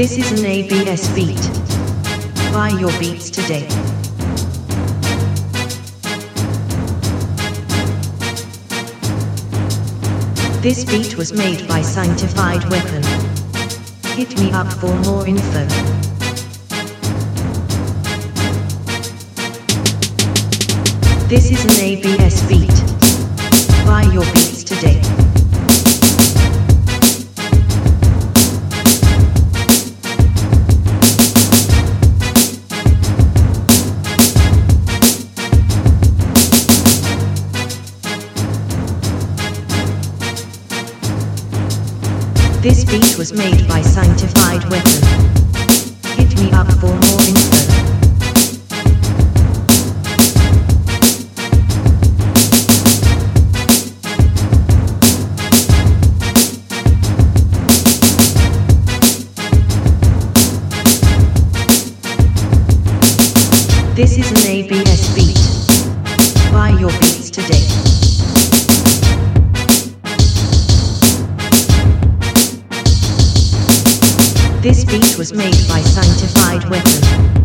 This is an ABS beat. Buy your beats today. This beat was made by Sanctified Weapon. Hit me up for more info. This is an ABS beat. Buy your beats today. This beat was made by Sanctified Weapon. Hit me up for more info. This is an ABS beat. Buy your beats today. This beat was made by Sanctified Weapon.